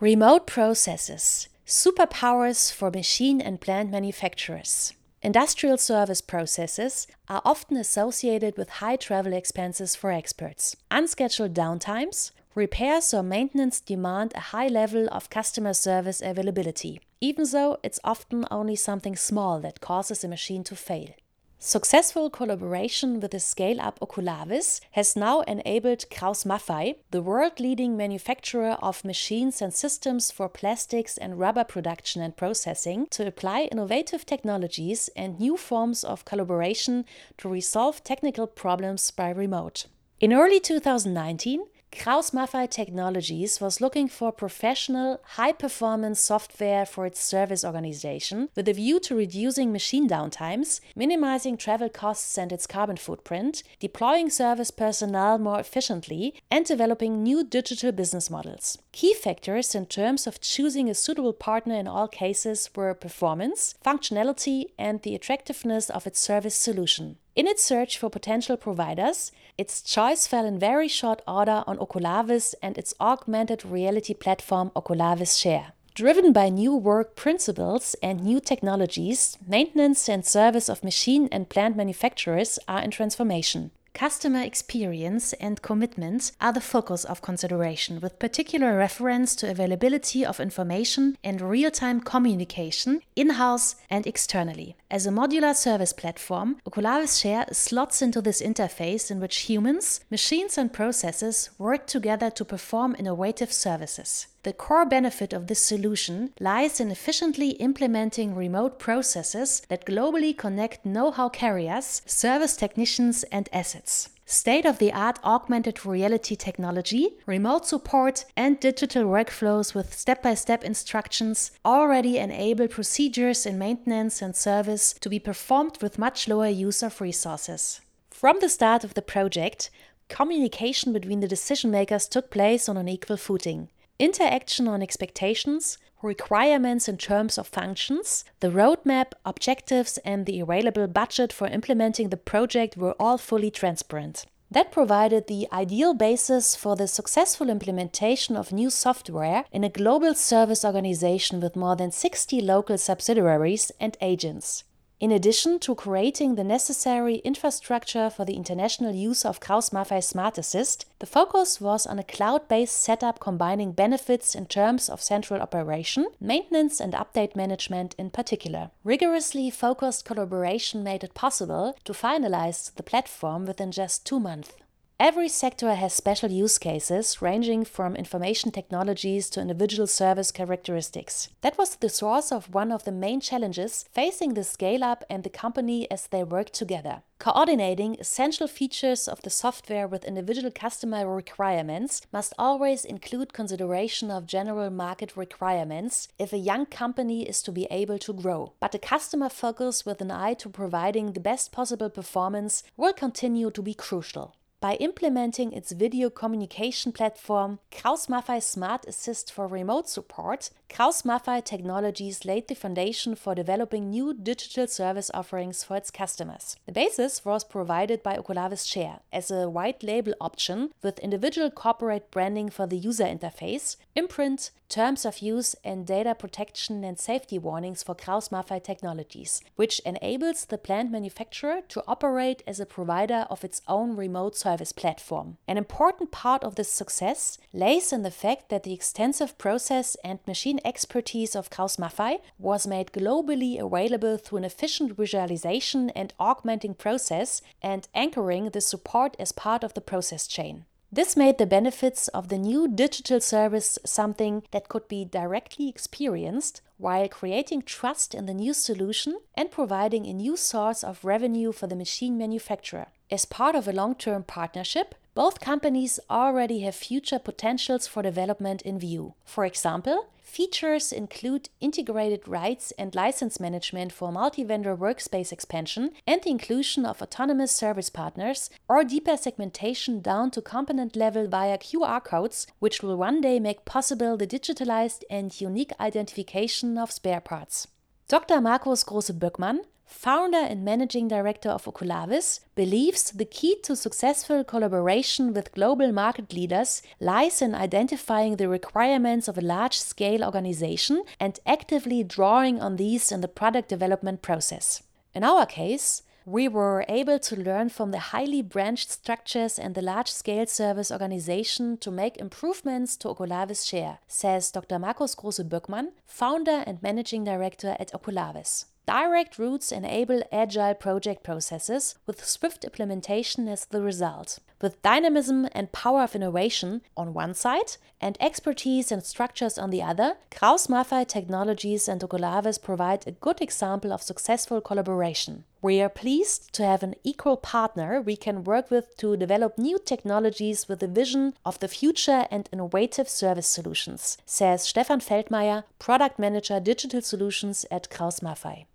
Remote processes, superpowers for machine and plant manufacturers. Industrial service processes are often associated with high travel expenses for experts. Unscheduled downtimes, repairs or maintenance demand a high level of customer service availability, even though it's often only something small that causes a machine to fail. Successful collaboration with the scale up Oculavis has now enabled Krauss Maffei, the world leading manufacturer of machines and systems for plastics and rubber production and processing, to apply innovative technologies and new forms of collaboration to resolve technical problems by remote. In early 2019, Krauss Maffei Technologies was looking for professional, high performance software for its service organization with a view to reducing machine downtimes, minimizing travel costs and its carbon footprint, deploying service personnel more efficiently, and developing new digital business models. Key factors in terms of choosing a suitable partner in all cases were performance, functionality, and the attractiveness of its service solution. In its search for potential providers, its choice fell in very short order on Oculavis and its augmented reality platform Oculavis Share. Driven by new work principles and new technologies, maintenance and service of machine and plant manufacturers are in transformation. Customer experience and commitment are the focus of consideration, with particular reference to availability of information and real time communication in house and externally. As a modular service platform, Oculavis Share slots into this interface in which humans, machines, and processes work together to perform innovative services. The core benefit of this solution lies in efficiently implementing remote processes that globally connect know how carriers, service technicians, and assets. State of the art augmented reality technology, remote support, and digital workflows with step by step instructions already enable procedures in maintenance and service to be performed with much lower use of resources. From the start of the project, communication between the decision makers took place on an equal footing interaction on expectations, requirements in terms of functions, the roadmap, objectives, and the available budget for implementing the project were all fully transparent. That provided the ideal basis for the successful implementation of new software in a global service organization with more than 60 local subsidiaries and agents. In addition to creating the necessary infrastructure for the international use of Krauss Maffei Smart Assist, the focus was on a cloud based setup combining benefits in terms of central operation, maintenance, and update management in particular. Rigorously focused collaboration made it possible to finalize the platform within just two months. Every sector has special use cases ranging from information technologies to individual service characteristics. That was the source of one of the main challenges facing the scale up and the company as they worked together. Coordinating essential features of the software with individual customer requirements must always include consideration of general market requirements if a young company is to be able to grow. But a customer focus with an eye to providing the best possible performance will continue to be crucial. By implementing its video communication platform, Krauss Maffei Smart Assist for remote support, Krauss Maffei Technologies laid the foundation for developing new digital service offerings for its customers. The basis was provided by Oculavis Share as a white label option with individual corporate branding for the user interface, imprint, terms of use, and data protection and safety warnings for Krauss Maffei Technologies, which enables the plant manufacturer to operate as a provider of its own remote service platform. An important part of this success lays in the fact that the extensive process and machine expertise of Krauss Maffei was made globally available through an efficient visualization and augmenting process and anchoring the support as part of the process chain. This made the benefits of the new digital service something that could be directly experienced while creating trust in the new solution and providing a new source of revenue for the machine manufacturer. As part of a long term partnership, both companies already have future potentials for development in view. For example, Features include integrated rights and license management for multi vendor workspace expansion and the inclusion of autonomous service partners, or deeper segmentation down to component level via QR codes, which will one day make possible the digitalized and unique identification of spare parts. Dr. Markus Große-Böckmann, founder and managing director of Oculavis, believes the key to successful collaboration with global market leaders lies in identifying the requirements of a large scale organization and actively drawing on these in the product development process. In our case, we were able to learn from the highly branched structures and the large scale service organization to make improvements to Oculavis share, says Dr. Markus Große Böckmann, founder and managing director at Oculavis. Direct routes enable agile project processes with swift implementation as the result. With dynamism and power of innovation on one side and expertise and structures on the other, Krauss Maffei Technologies and Oculavis provide a good example of successful collaboration. We are pleased to have an equal partner we can work with to develop new technologies with a vision of the future and innovative service solutions, says Stefan Feldmeier, Product Manager Digital Solutions at Krauss Maffei.